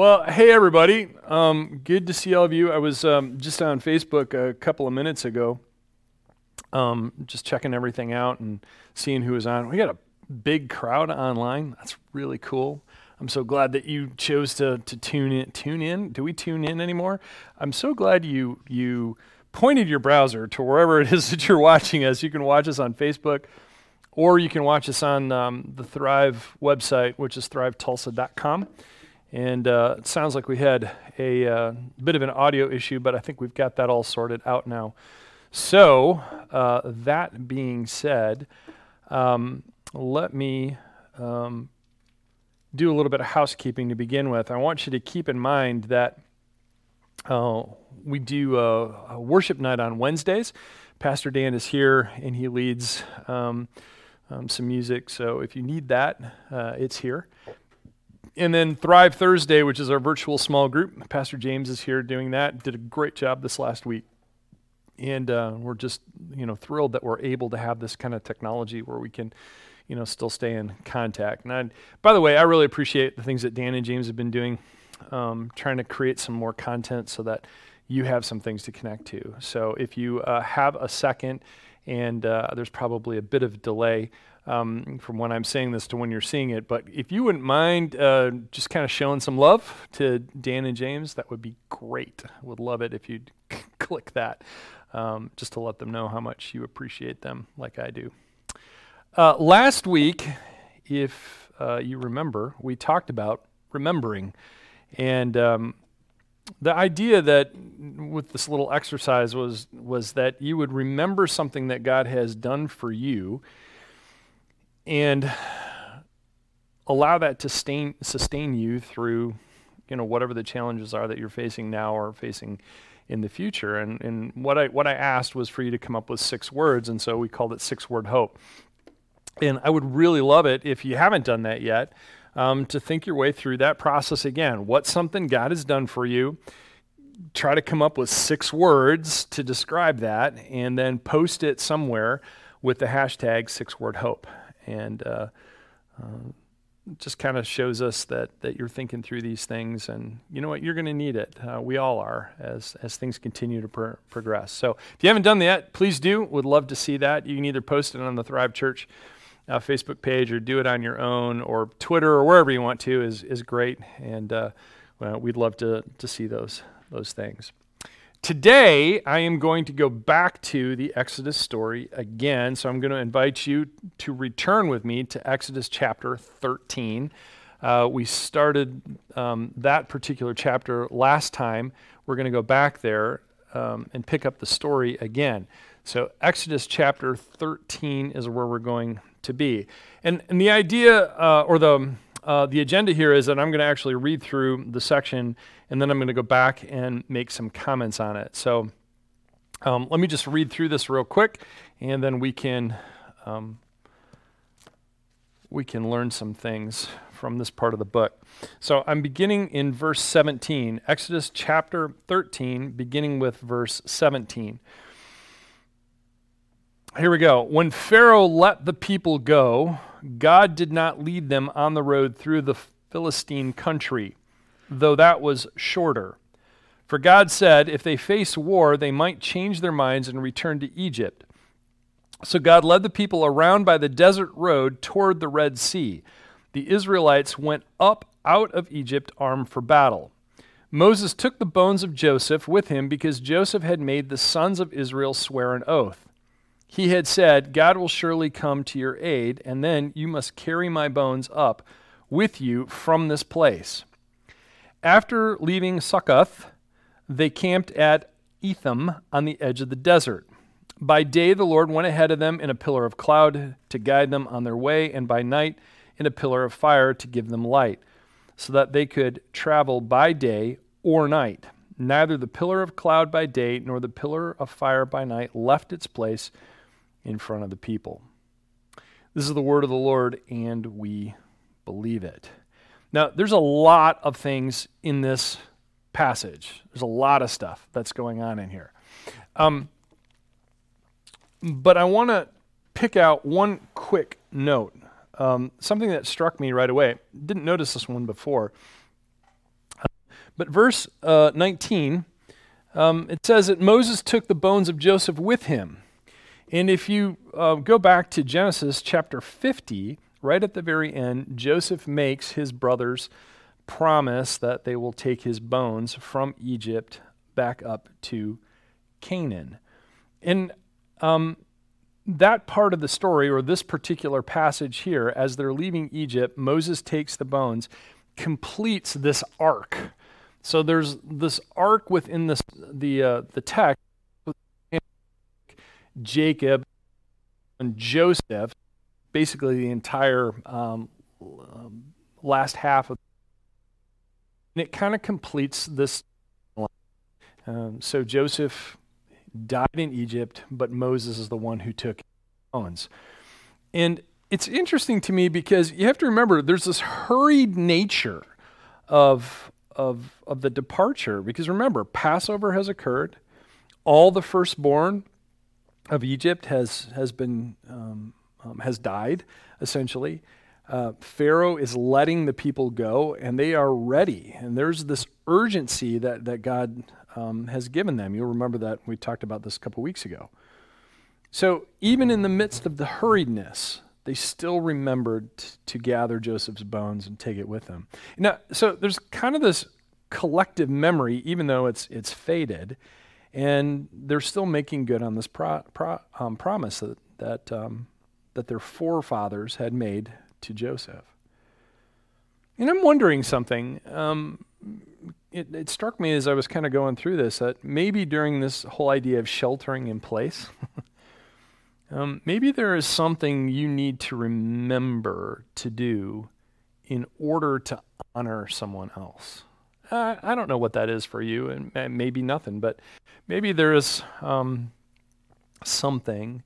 Well, hey everybody. Um, good to see all of you. I was um, just on Facebook a couple of minutes ago, um, just checking everything out and seeing who was on. We got a big crowd online. That's really cool. I'm so glad that you chose to to tune in. Tune in? Do we tune in anymore? I'm so glad you you pointed your browser to wherever it is that you're watching us. You can watch us on Facebook, or you can watch us on um, the Thrive website, which is thrivetulsa.com. And uh, it sounds like we had a uh, bit of an audio issue, but I think we've got that all sorted out now. So, uh, that being said, um, let me um, do a little bit of housekeeping to begin with. I want you to keep in mind that uh, we do a, a, worship night on Wednesdays. Pastor Dan is here and he leads um, um some music. So, if you need that, uh, it's here and then Thrive Thursday, which is our virtual small group. Pastor James is here doing that. Did a great job this last week. And uh, we're just, you know, thrilled that we're able to have this kind of technology where we can, you know, still stay in contact. And I, by the way, I really appreciate the things that Dan and James have been doing, um, trying to create some more content so that you have some things to connect to. So if you uh, have a second, and uh, there's probably a bit of delay, um, from when I'm saying this to when you're seeing it. But if you wouldn't mind uh, just kind of showing some love to Dan and James, that would be great. Would love it if you'd click that um, just to let them know how much you appreciate them, like I do. Uh, last week, if uh, you remember, we talked about remembering. And um, the idea that with this little exercise was was that you would remember something that God has done for you and allow that to sustain, sustain you through you know whatever the challenges are that you're facing now or facing in the future. And, and what I what I asked was for you to come up with six words and so we called it six word hope. And I would really love it if you haven't done that yet um, to think your way through that process again. What's something God has done for you? Try to come up with six words to describe that and then post it somewhere with the hashtag six word hope and uh, uh, just kind of shows us that that you're thinking through these things, and you know what, you're going to need it. Uh, we all are as as things continue to pro- progress. So if you haven't done that, please do. Would love to see that. You can either post it on the Thrive Church. Uh, Facebook page or do it on your own or Twitter or wherever you want to is is great and uh, well, we'd love to to see those those things. Today, I am going to go back to the Exodus story again. So I'm going to invite you to return with me to Exodus chapter 13. Uh, we started um, that particular chapter last time. We're going to go back there um, and pick up the story again. So, Exodus chapter 13 is where we're going to be. And, and the idea, uh, or the, uh, the agenda here is that I'm going to actually read through the section and then I'm going to go back and make some comments on it. So um, let me just read through this real quick, and then we can um, we can learn some things from this part of the book. So I'm beginning in verse 17, Exodus chapter 13, beginning with verse 17. Here we go. When Pharaoh let the people go, God did not lead them on the road through the Philistine country though that was shorter. For God said, if they face war, they might change their minds and return to Egypt. So God led the people around by the desert road toward the Red Sea. The Israelites went up out of Egypt armed for battle. Moses took the bones of Joseph with him because Joseph had made the sons of Israel swear an oath. He had said, God will surely come to your aid, and then you must carry my bones up with you from this place. After leaving Succoth, they camped at Etham on the edge of the desert. By day, the Lord went ahead of them in a pillar of cloud to guide them on their way, and by night, in a pillar of fire to give them light, so that they could travel by day or night. Neither the pillar of cloud by day nor the pillar of fire by night left its place in front of the people. This is the word of the Lord, and we believe it. Now, there's a lot of things in this passage. There's a lot of stuff that's going on in here. Um, but I want to pick out one quick note. Um, something that struck me right away. Didn't notice this one before. But verse uh, 19, um, it says that Moses took the bones of Joseph with him. And if you uh, go back to Genesis chapter 50, right at the very end, Joseph makes his brothers promise that they will take his bones from Egypt back up to Canaan. And um, that part of the story, or this particular passage here, as they're leaving Egypt, Moses takes the bones, completes this arc. So there's this arc within this, the, uh, the text, Jacob and Joseph, basically the entire um, um, last half of and it kind of completes this. Um, so Joseph died in Egypt, but Moses is the one who took bones. And it's interesting to me because you have to remember there's this hurried nature of, of, of the departure. Because remember, Passover has occurred, all the firstborn of Egypt has, has been um, um, has died, essentially. Uh, Pharaoh is letting the people go, and they are ready. And there's this urgency that, that God um, has given them. You'll remember that we talked about this a couple weeks ago. So, even in the midst of the hurriedness, they still remembered t- to gather Joseph's bones and take it with them. Now, so there's kind of this collective memory, even though it's, it's faded, and they're still making good on this pro- pro- um, promise that, that um, that their forefathers had made to Joseph. And I'm wondering something. Um, it, it, struck me as I was kind of going through this that maybe during this whole idea of sheltering in place, um, maybe there is something you need to remember to do in order to honor someone else. I don't know what that is for you, and maybe nothing, but maybe there is um, something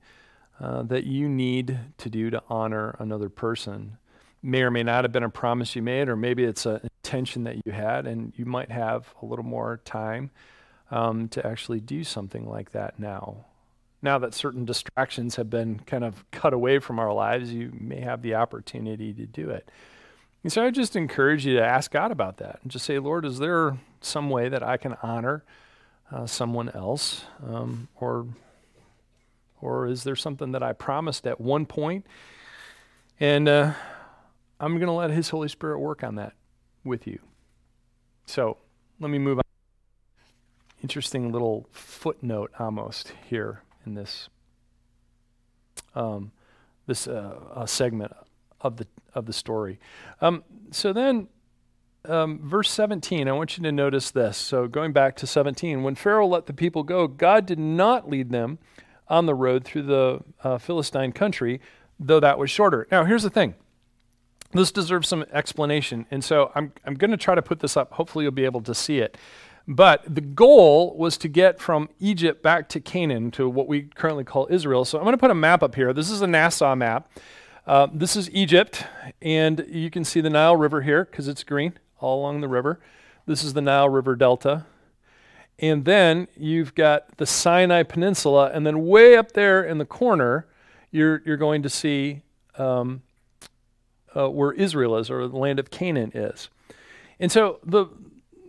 uh, that you need to do to honor another person. May or may not have been a promise you made, or maybe it's an intention that you had, and you might have a little more time um, to actually do something like that now. Now that certain distractions have been kind of cut away from our lives, you may have the opportunity to do it. And so I just encourage you to ask God about that and just say, Lord, is there some way that I can honor uh, someone else um, or or is there something that I promised at one point? And uh, I'm going to let His Holy Spirit work on that with you. So let me move on. Interesting little footnote almost here in this um, this uh, segment of the of the story. Um, so then, um, verse 17, I want you to notice this. So going back to 17, when Pharaoh let the people go, God did not lead them on the road through the uh, Philistine country, though that was shorter. Now, here's the thing. This deserves some explanation. And so I'm, I'm going to try to put this up. Hopefully, you'll be able to see it. But the goal was to get from Egypt back to Canaan, to what we currently call Israel. So I'm going to put a map up here. This is a NASA map. Uh, this is Egypt, and you can see the Nile River here because it's green all along the river. This is the Nile River Delta. And then you've got the Sinai Peninsula, and then way up there in the corner, you're, you're going to see um, uh, where Israel is, or the land of Canaan is. And so the,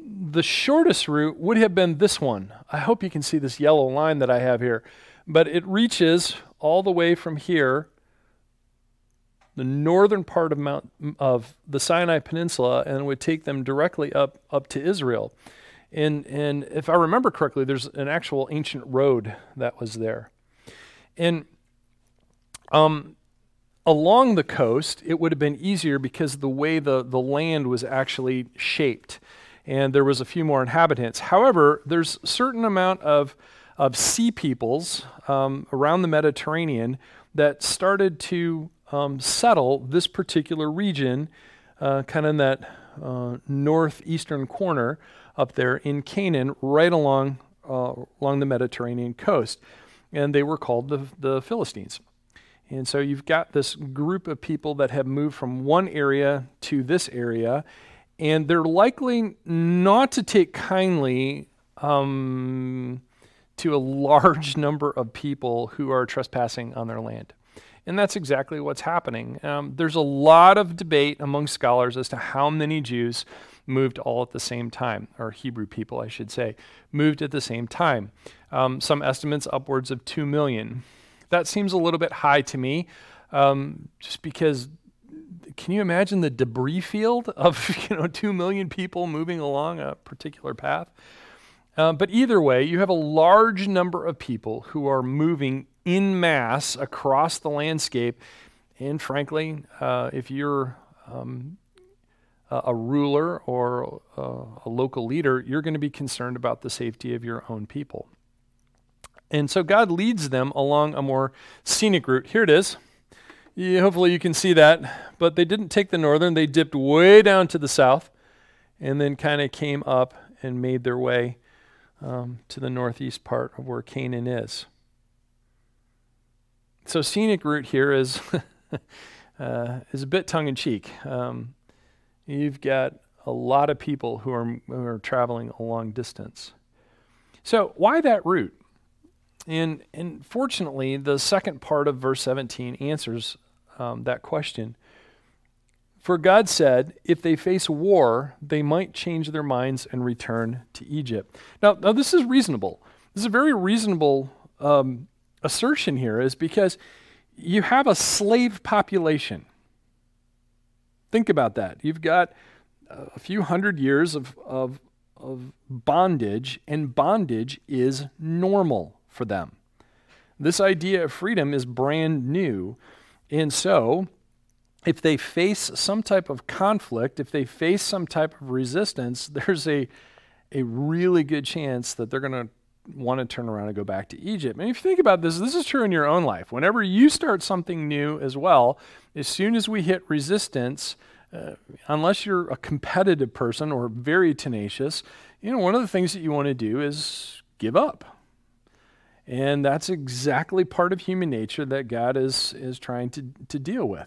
the shortest route would have been this one. I hope you can see this yellow line that I have here. But it reaches all the way from here, the northern part of, Mount, of the Sinai Peninsula, and would take them directly up, up to Israel. And, and if I remember correctly, there's an actual ancient road that was there. And um, along the coast, it would have been easier because the way the, the land was actually shaped. And there was a few more inhabitants. However, there's certain amount of, of sea peoples um, around the Mediterranean that started to um, settle this particular region, uh, kind of in that uh, northeastern corner up there in Canaan, right along uh, along the Mediterranean coast, and they were called the the Philistines. And so you've got this group of people that have moved from one area to this area, and they're likely not to take kindly um, to a large number of people who are trespassing on their land. And that's exactly what's happening. Um, there's a lot of debate among scholars as to how many Jews moved all at the same time, or Hebrew people, I should say, moved at the same time. Um, some estimates upwards of 2 million. That seems a little bit high to me, um, just because can you imagine the debris field of you know 2 million people moving along a particular path? Uh, but either way, you have a large number of people who are moving in mass across the landscape. And frankly, uh, if you're um, a ruler or a local leader, you're going to be concerned about the safety of your own people. And so God leads them along a more scenic route. Here it is. Yeah, hopefully you can see that. But they didn't take the northern, they dipped way down to the south and then kind of came up and made their way um, to the northeast part of where Canaan is. So, scenic route here is, uh, is a bit tongue in cheek. Um, you've got a lot of people who are, who are traveling a long distance. So, why that route? And, and fortunately, the second part of verse 17 answers um, that question. For God said, if they face war, they might change their minds and return to Egypt. Now, now this is reasonable. This is a very reasonable um, assertion here, is because you have a slave population. Think about that. You've got a few hundred years of, of, of bondage, and bondage is normal for them. This idea of freedom is brand new. And so, if they face some type of conflict, if they face some type of resistance, there's a, a really good chance that they're going to want to turn around and go back to Egypt. And if you think about this, this is true in your own life. Whenever you start something new as well, as soon as we hit resistance, uh, unless you're a competitive person or very tenacious, you know, one of the things that you want to do is give up. And that's exactly part of human nature that God is, is trying to, to deal with.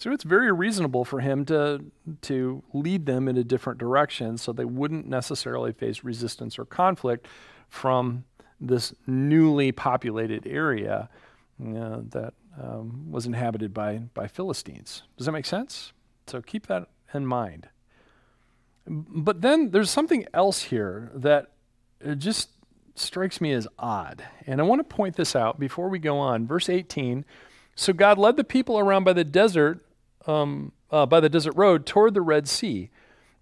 So it's very reasonable for him to, to lead them in a different direction so they wouldn't necessarily face resistance or conflict from this newly populated area that um, was inhabited by, by Philistines. Does that make sense? So keep that in mind. But then there's something else here that just strikes me as odd. And I want to point this out before we go on. Verse 18 So God led the people around by the desert, um, uh, by the desert road toward the Red Sea.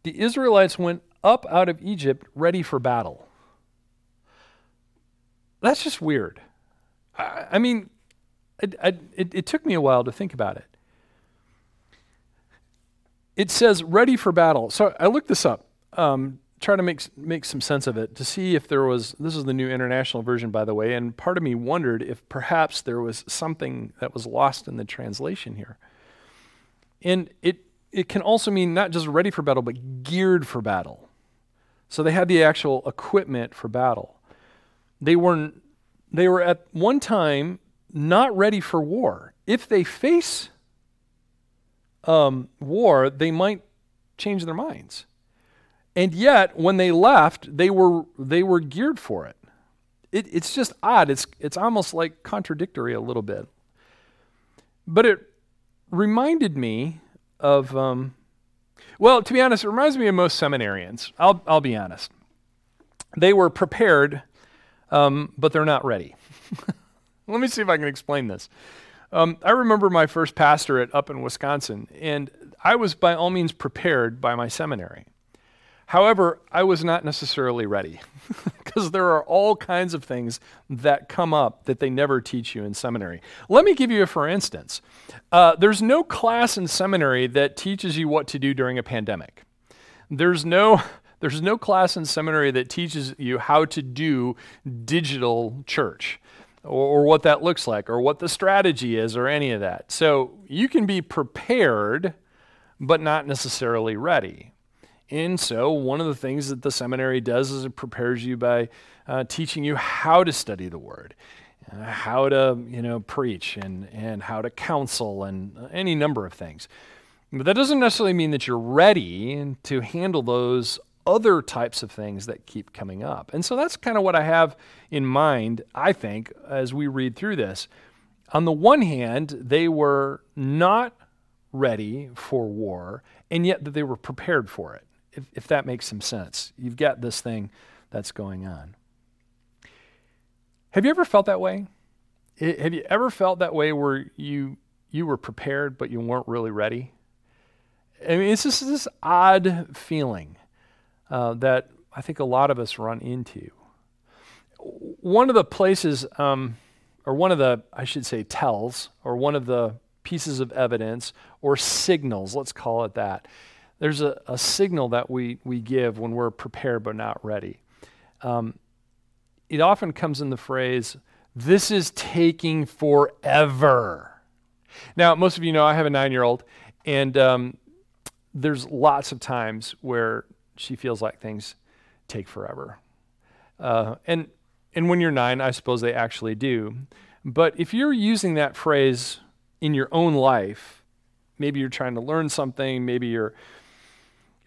The Israelites went up out of Egypt ready for battle. That's just weird. I, I mean, it, I, it, it took me a while to think about it. It says ready for battle. So I looked this up. Um, try to make make some sense of it to see if there was this is the new international version by the way and part of me wondered if perhaps there was something that was lost in the translation here and it it can also mean not just ready for battle but geared for battle so they had the actual equipment for battle they were they were at one time not ready for war if they face um, war they might change their minds and yet, when they left, they were, they were geared for it. it. It's just odd. It's, it's almost like contradictory a little bit. But it reminded me of, um, well, to be honest, it reminds me of most seminarians. I'll, I'll be honest. They were prepared, um, but they're not ready. Let me see if I can explain this. Um, I remember my first pastorate up in Wisconsin, and I was by all means prepared by my seminary. However, I was not necessarily ready because there are all kinds of things that come up that they never teach you in seminary. Let me give you a for instance. Uh, there's no class in seminary that teaches you what to do during a pandemic. There's no there's no class in seminary that teaches you how to do digital church or, or, what that looks like or what the strategy is or any of that. So you can be prepared, but not necessarily ready. And so, one of the things that the seminary does is it prepares you by uh, teaching you how to study the Word, uh, how to you know preach, and and how to counsel, and uh, any number of things. But that doesn't necessarily mean that you're ready to handle those other types of things that keep coming up. And so that's kind of what I have in mind, I think, as we read through this. On the one hand, they were not ready for war, and yet that they were prepared for it if, if that makes some sense. You've got this thing that's going on. Have you ever felt that way? Have you ever felt that way where you you were prepared but you weren't really ready? I mean, it's just this odd feeling uh, that I think a lot of us run into. One of the places, um, or one of the, I should say, tells, or one of the pieces of evidence or signals, let's call it that. There's a, a signal that we, we give when we're prepared but not ready. Um, it often comes in the phrase, this is taking forever. Now, most of you know I have a nine year old, and um, there's lots of times where she feels like things take forever. Uh, and, and when you're nine, I suppose they actually do. But if you're using that phrase in your own life, maybe you're trying to learn something, maybe you're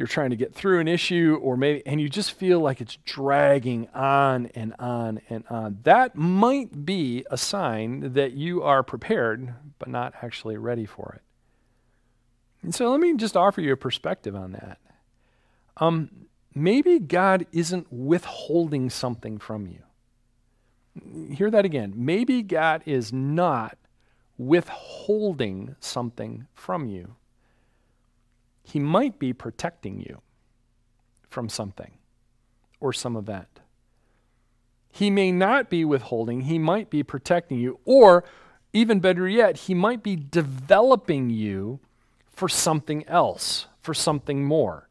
you're trying to get through an issue or maybe and you just feel like it's dragging on and on and on that might be a sign that you are prepared but not actually ready for it and so let me just offer you a perspective on that um, maybe god isn't withholding something from you. Hear that again. Maybe god is not withholding something from you. He might be protecting you from something or some event. He may not be withholding, he might be protecting you, or even better yet, he might be developing you for something else, for something more.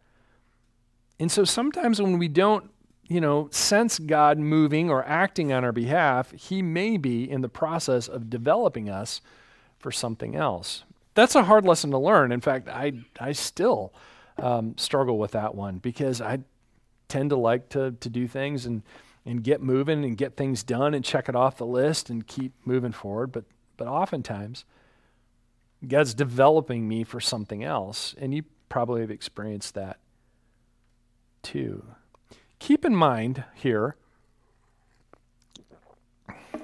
And so sometimes when we don't, you know, sense God moving or acting on our behalf, he may be in the process of developing us for something else that's a hard lesson to learn. In fact, I, I still um, struggle with that one because I tend to like to, to do things and, and get moving and get things done and check it off the list and keep moving forward. But, but oftentimes, God's developing me for something else. And you probably have experienced that too. Keep in mind here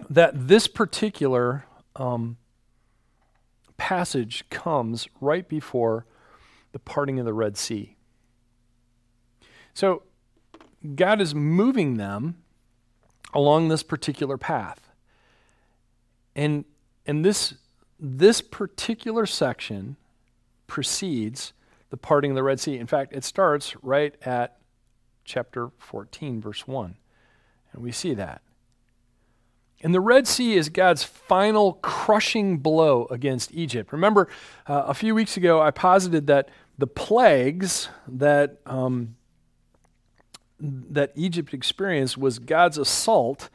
that this particular um, passage comes right before the parting of the Red Sea. So God is moving them along this particular path. And, and this, this particular section precedes the parting of the Red Sea. In fact, it starts right at chapter 14, verse 1. And we see that. And the Red Sea is God's final crushing blow against Egypt. Remember, uh, a few weeks ago, I posited that the plagues that, um, that Egypt experienced was God's assault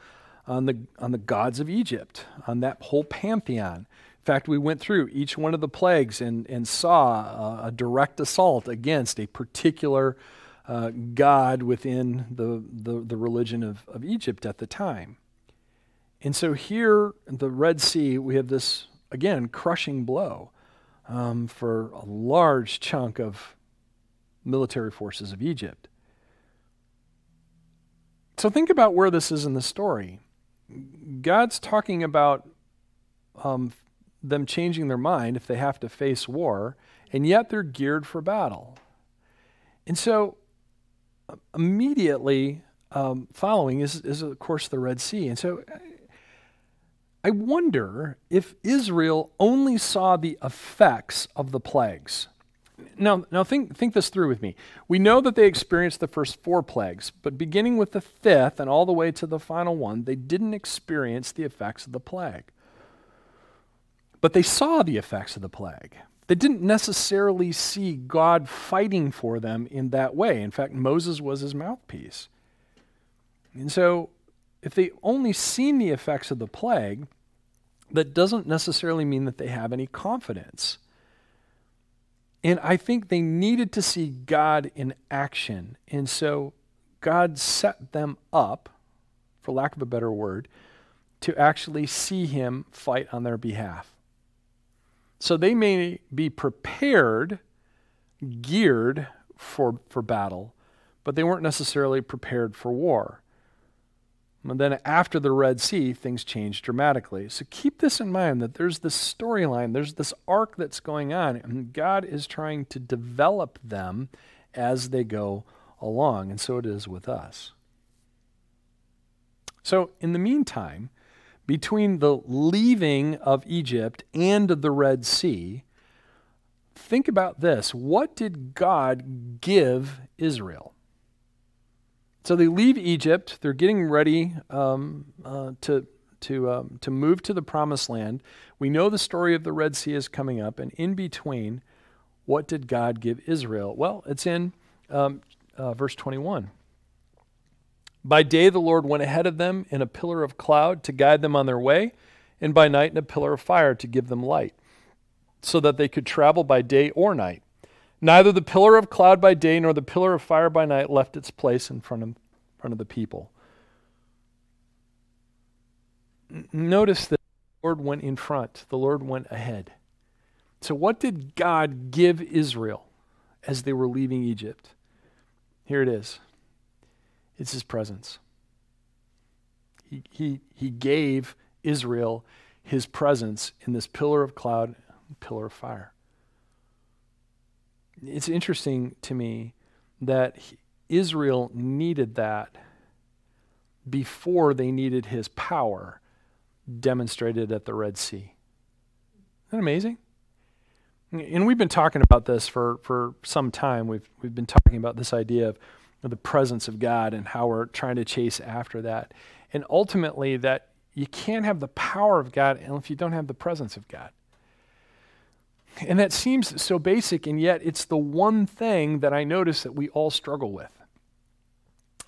on the, on the gods of Egypt, on that whole pantheon. In fact, we went through each one of the plagues and, and saw a direct assault against a particular uh, god within the, the, the religion of, of Egypt at the time. And so here the Red Sea, we have this, again, crushing blow um, for a large chunk of military forces of Egypt. So think about where this is in the story. God's talking about um, them changing their mind if they have to face war, and yet they're geared for battle. And so immediately um, following is, is, of course, the Red Sea. And so I wonder if Israel only saw the effects of the plagues. Now, now think, think this through with me. We know that they experienced the first four plagues, but beginning with the fifth and all the way to the final one, they didn't experience the effects of the plague. But they saw the effects of the plague. They didn't necessarily see God fighting for them in that way. In fact, Moses was his mouthpiece. And so if they only seen the effects of the plague, that doesn't necessarily mean that they have any confidence. And I think they needed to see God in action. And so God set them up, for lack of a better word, to actually see him fight on their behalf. So they may be prepared, geared for, for battle, but they weren't necessarily prepared for war. And then after the Red Sea, things changed dramatically. So keep this in mind that there's this storyline, there's this arc that's going on, and God is trying to develop them as they go along. And so it is with us. So, in the meantime, between the leaving of Egypt and the Red Sea, think about this. What did God give Israel? So they leave Egypt. They're getting ready um, uh, to to um, to move to the Promised Land. We know the story of the Red Sea is coming up, and in between, what did God give Israel? Well, it's in um, uh, verse 21. By day, the Lord went ahead of them in a pillar of cloud to guide them on their way, and by night, in a pillar of fire to give them light, so that they could travel by day or night. Neither the pillar of cloud by day nor the pillar of fire by night left its place in front of, front of the people. Notice that the Lord went in front, the Lord went ahead. So, what did God give Israel as they were leaving Egypt? Here it is it's his presence. He, he, he gave Israel his presence in this pillar of cloud, pillar of fire. It's interesting to me that Israel needed that before they needed his power demonstrated at the Red Sea. Isn't that amazing? And we've been talking about this for, for some time. We've, we've been talking about this idea of the presence of God and how we're trying to chase after that. And ultimately, that you can't have the power of God if you don't have the presence of God. And that seems so basic, and yet it's the one thing that I notice that we all struggle with.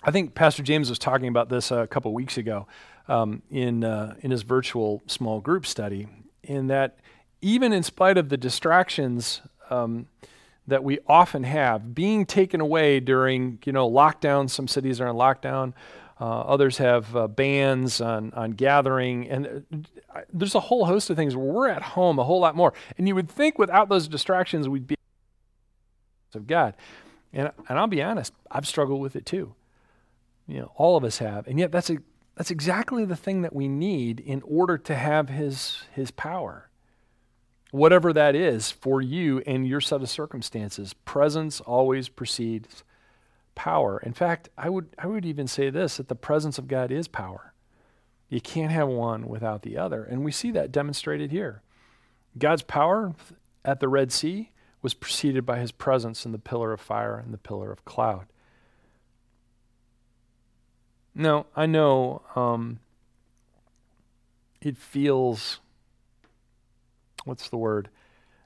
I think Pastor James was talking about this a couple weeks ago um, in, uh, in his virtual small group study, in that even in spite of the distractions um, that we often have being taken away during you know lockdown. Some cities are in lockdown. Uh, others have uh, bans on, on gathering. And uh, there's a whole host of things we're at home a whole lot more. And you would think without those distractions we'd be of god. And, and i'll be honest i've struggled with it too. You know all of us have. And yet that's a, that's exactly the thing that we need in order to have his his power whatever that is for you and your set of circumstances. Presence always precedes power. In fact, I would, I would even say this that the presence of God is power. You can't have one without the other. And we see that demonstrated here. God's power at the Red Sea was preceded by his presence in the pillar of fire and the pillar of cloud. Now, I know um, it feels what's the word?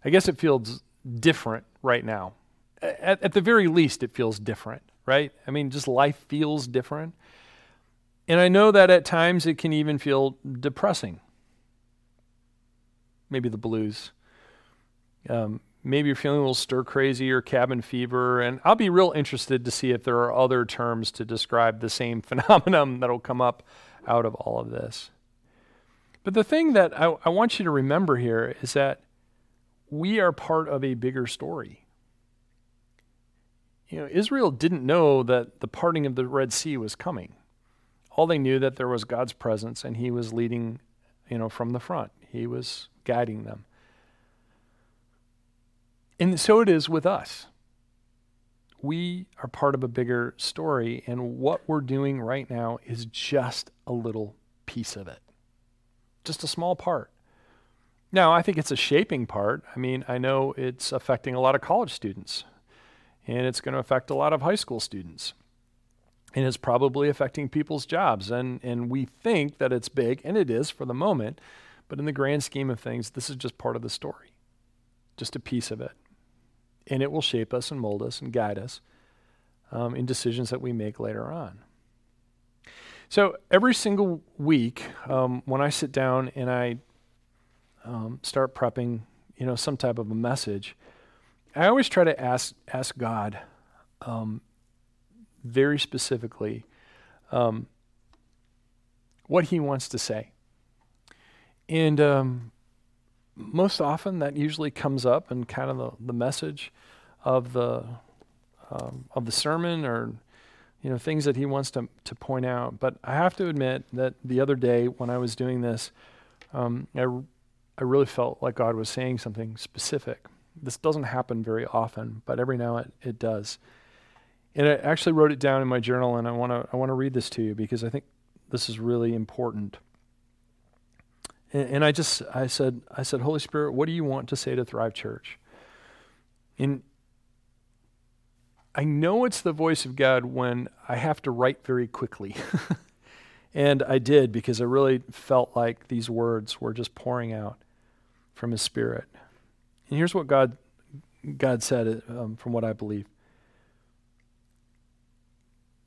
I guess it feels different right now. At, at the very least, it feels different, right? I mean, just life feels different. And I know that at times it can even feel depressing. Maybe the blues. Um, maybe you're feeling a little stir crazy or cabin fever. And I'll be real interested to see if there are other terms to describe the same phenomenon that'll come up out of all of this. But the thing that I, I want you to remember here is that we are part of a bigger story. You know, Israel didn't know that the parting of the Red Sea was coming. All they knew that there was God's presence and he was leading, you know, from the front. He was guiding them. And so it is with us. We are part of a bigger story, and what we're doing right now is just a little piece of it just a small part. Now, I think it's a shaping part. I mean, I know it's affecting a lot of college students, and it's going to affect a lot of high school students. And it's probably affecting people's jobs. And, and we think that it's big, and it is for the moment, but in the grand scheme of things, this is just part of the story, just a piece of it. And it will shape us and mold us and guide us um, in decisions that we make later on. So every single week, um, when I sit down and I um, start prepping, you know, some type of a message, I always try to ask ask God um, very specifically um, what He wants to say, and um, most often that usually comes up in kind of the, the message of the um, of the sermon or you know, things that he wants to, to point out. But I have to admit that the other day when I was doing this, um, I, I really felt like God was saying something specific. This doesn't happen very often, but every now it, it does. And I actually wrote it down in my journal, and I want to I want to read this to you because I think this is really important. And, and I just I said I said, Holy Spirit, what do you want to say to Thrive Church? And I know it's the voice of God when I have to write very quickly. and I did because I really felt like these words were just pouring out from His Spirit. And here's what God God said um, from what I believe.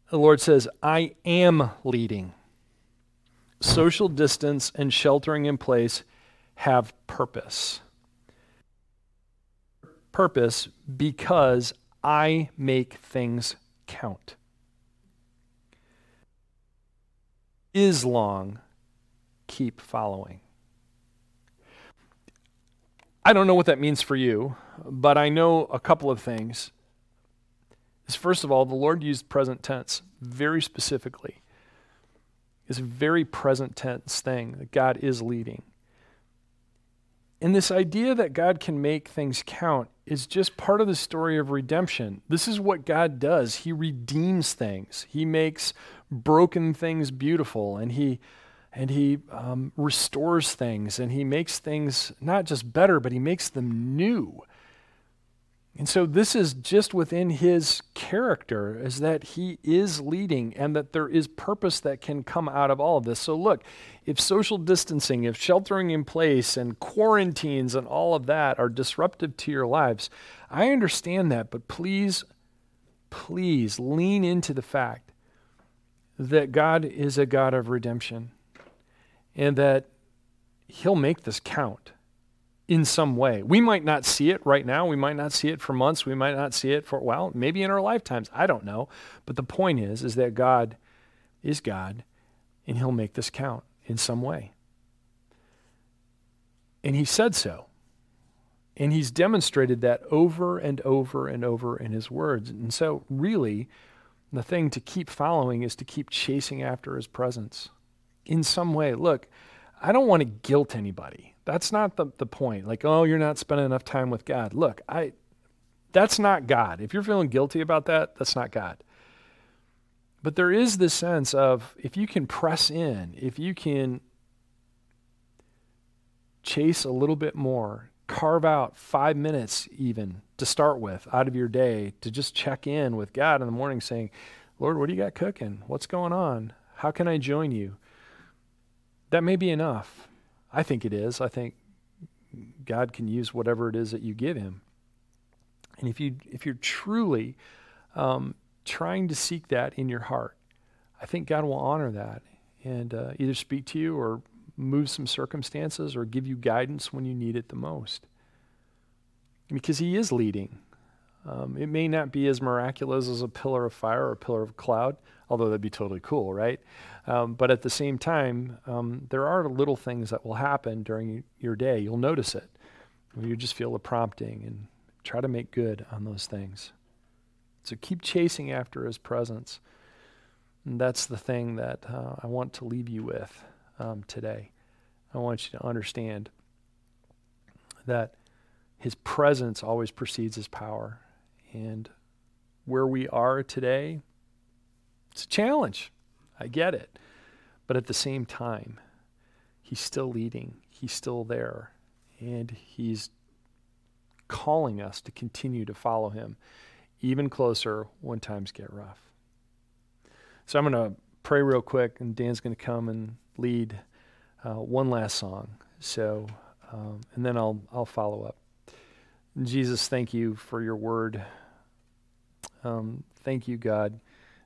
The Lord says, I am leading. Social distance and sheltering in place have purpose. Purpose because I make things count. Is long, keep following. I don't know what that means for you, but I know a couple of things. Is first of all, the Lord used present tense very specifically. It's a very present tense thing that God is leading. And this idea that God can make things count is just part of the story of redemption. This is what God does. He redeems things. He makes broken things beautiful, and He and he um, restores things and he makes things not just better, but he makes them new. And so this is just within his character is that he is leading and that there is purpose that can come out of all of this. So look, if social distancing, if sheltering in place and quarantines and all of that are disruptive to your lives, I understand that, but please please lean into the fact that God is a God of redemption and that He'll make this count in some way. We might not see it right now. We might not see it for months. We might not see it for, well, maybe in our lifetimes. I don't know. But the point is, is that God is God and He'll make this count in some way. And He said so. And He's demonstrated that over and over and over in His words. And so, really, the thing to keep following is to keep chasing after His presence in some way. Look, I don't want to guilt anybody. That's not the, the point. Like, oh, you're not spending enough time with God. Look, I that's not God. If you're feeling guilty about that, that's not God. But there is this sense of if you can press in, if you can chase a little bit more, carve out five minutes even to start with out of your day to just check in with God in the morning saying, Lord, what do you got cooking? What's going on? How can I join you? That may be enough. I think it is. I think God can use whatever it is that you give Him. And if you if you're truly um, trying to seek that in your heart, I think God will honor that and uh, either speak to you or move some circumstances or give you guidance when you need it the most. Because He is leading. Um, it may not be as miraculous as a pillar of fire or a pillar of cloud, although that'd be totally cool, right? Um, but at the same time, um, there are little things that will happen during your day. You'll notice it. You just feel the prompting and try to make good on those things. So keep chasing after his presence. And that's the thing that uh, I want to leave you with um, today. I want you to understand that his presence always precedes his power. And where we are today, it's a challenge. I get it. But at the same time, he's still leading, he's still there, and he's calling us to continue to follow him even closer when times get rough. So I'm going to pray real quick, and Dan's going to come and lead uh, one last song. So, um, and then I'll I'll follow up. Jesus, thank you for your word. Um, thank you, God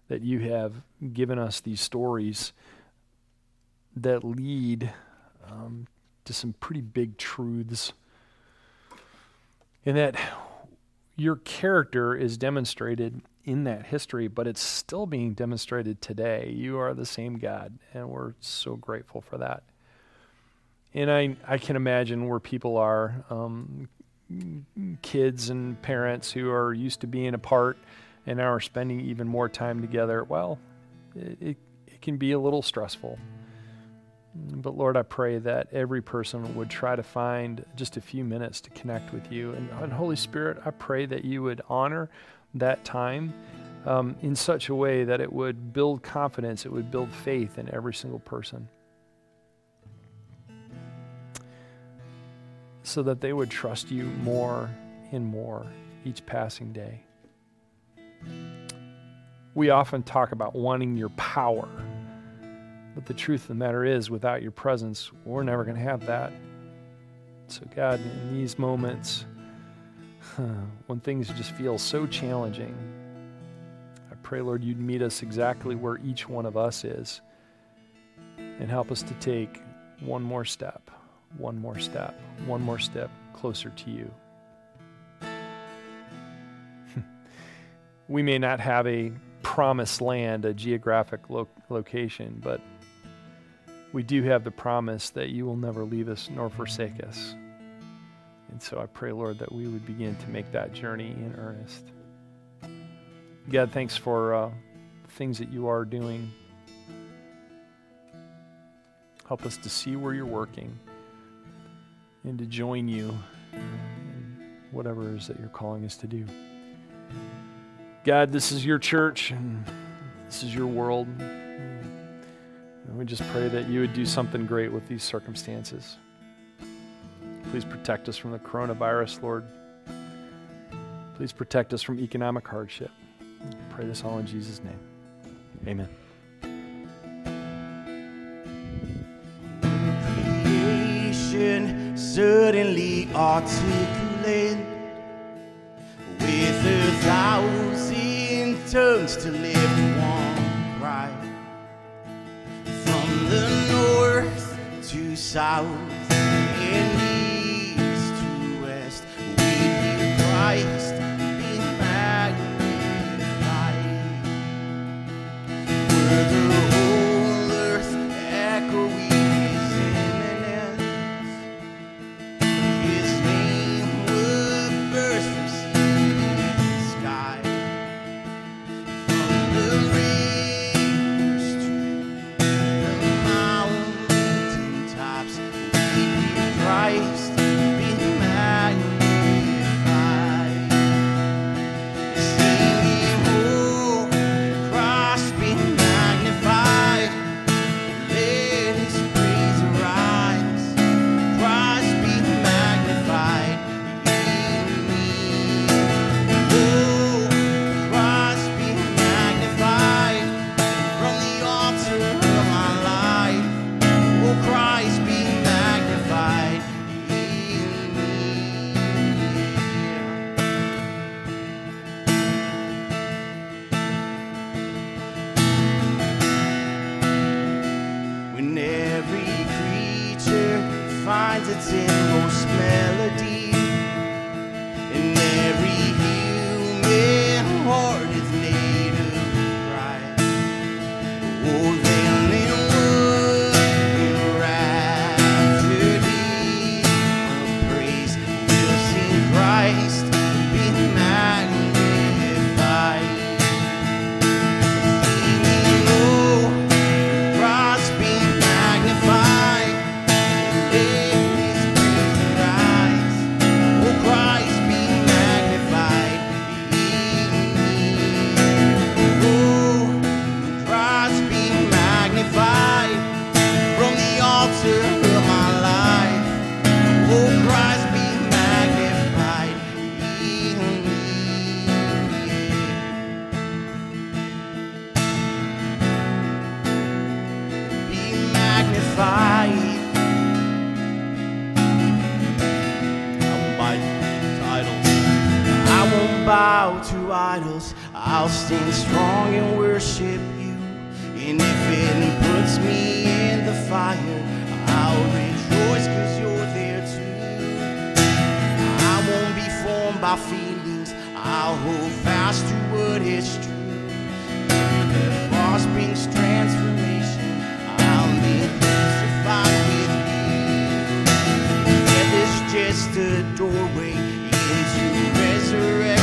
that you have given us these stories that lead um, to some pretty big truths. And that your character is demonstrated in that history, but it's still being demonstrated today. You are the same God, and we're so grateful for that. And I, I can imagine where people are um, kids and parents who are used to being apart and now are spending even more time together, well, it, it, can be a little stressful. But Lord, I pray that every person would try to find just a few minutes to connect with you. And, and Holy Spirit, I pray that you would honor that time um, in such a way that it would build confidence, it would build faith in every single person. So that they would trust you more and more each passing day. We often talk about wanting your power, but the truth of the matter is, without your presence, we're never going to have that. So, God, in these moments, when things just feel so challenging, I pray, Lord, you'd meet us exactly where each one of us is and help us to take one more step, one more step, one more step closer to you. we may not have a promised land, a geographic lo- location, but we do have the promise that you will never leave us nor forsake us. And so I pray, Lord, that we would begin to make that journey in earnest. God, thanks for uh, things that you are doing. Help us to see where you're working and to join you in whatever it is that you're calling us to do. God, this is your church and this is your world. And we just pray that you would do something great with these circumstances. Please protect us from the coronavirus, Lord. Please protect us from economic hardship. pray this all in Jesus' name. Amen. Creation suddenly articulate with a thousand tongues to lift one cry. From the north to south feelings. I'll hold fast to what is true. The cross brings transformation. I'll live crucified with you. It is just a doorway into resurrection.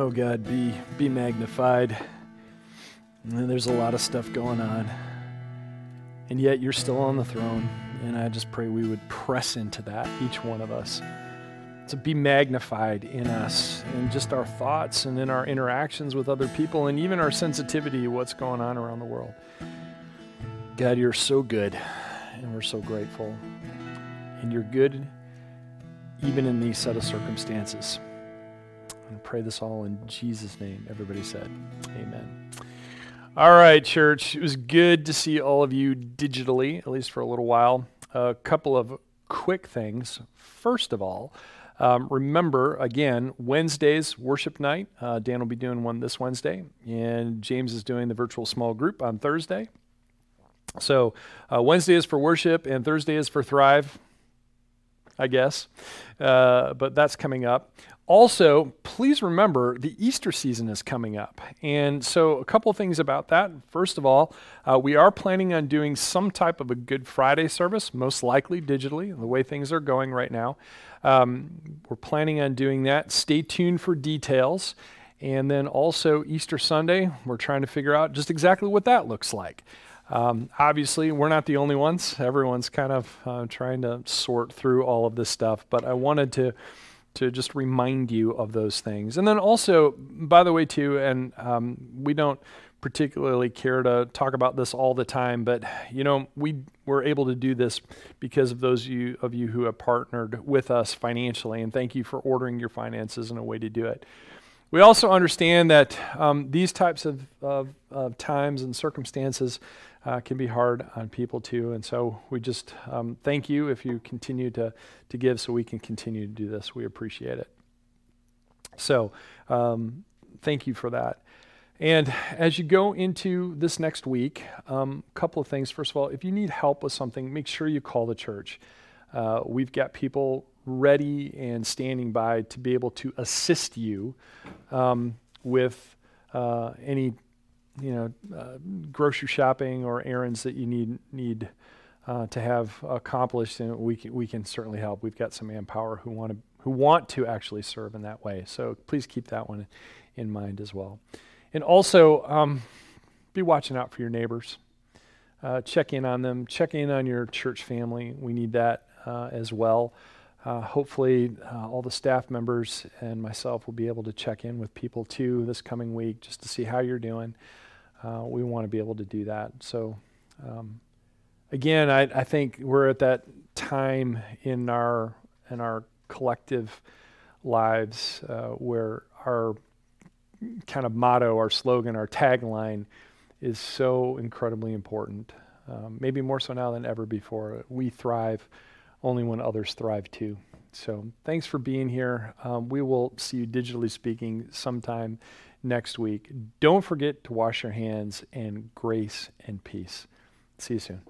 Oh God, be be magnified. And there's a lot of stuff going on. And yet you're still on the throne. And I just pray we would press into that, each one of us. To be magnified in us, in just our thoughts and in our interactions with other people, and even our sensitivity to what's going on around the world. God, you're so good, and we're so grateful. And you're good even in these set of circumstances. And pray this all in Jesus' name. Everybody said, Amen. All right, church. It was good to see all of you digitally, at least for a little while. A couple of quick things. First of all, um, remember again, Wednesday's worship night. Uh, Dan will be doing one this Wednesday, and James is doing the virtual small group on Thursday. So uh, Wednesday is for worship, and Thursday is for Thrive. I guess. Uh, but that's coming up. Also, please remember the Easter season is coming up. And so, a couple things about that. First of all, uh, we are planning on doing some type of a Good Friday service, most likely digitally, the way things are going right now. Um, we're planning on doing that. Stay tuned for details. And then also, Easter Sunday, we're trying to figure out just exactly what that looks like. Um, obviously, we're not the only ones. Everyone's kind of uh, trying to sort through all of this stuff, but I wanted to to just remind you of those things. And then also, by the way, too, and um, we don't particularly care to talk about this all the time, but you know, we were able to do this because of those of you, of you who have partnered with us financially, and thank you for ordering your finances in a way to do it. We also understand that um, these types of, of, of, times and circumstances uh, can be hard on people too. And so we just um, thank you if you continue to, to give so we can continue to do this. We appreciate it. So um, thank you for that. And as you go into this next week, a um, couple of things. First of all, if you need help with something, make sure you call the church. Uh, we've got people ready and standing by to be able to assist you um, with uh, any you know uh, grocery shopping or errands that you need need uh, to have accomplished, and we can, we can certainly help. We've got some manpower who want to who want to actually serve in that way. So please keep that one in mind as well. And also, um, be watching out for your neighbors. Uh, check in on them. Check in on your church family. We need that uh, as well. Uh, hopefully, uh, all the staff members and myself will be able to check in with people too this coming week just to see how you're doing. Uh, we want to be able to do that. So, um, again, I, I, think we're at that time in our in our collective lives uh, where our kind of motto, our slogan, our tagline is so incredibly important. Um, maybe more so now than ever before. We thrive only when others thrive too. So thanks for being here. Um, we will see you digitally speaking sometime next week. Don't forget to wash your hands and grace and peace. See you soon.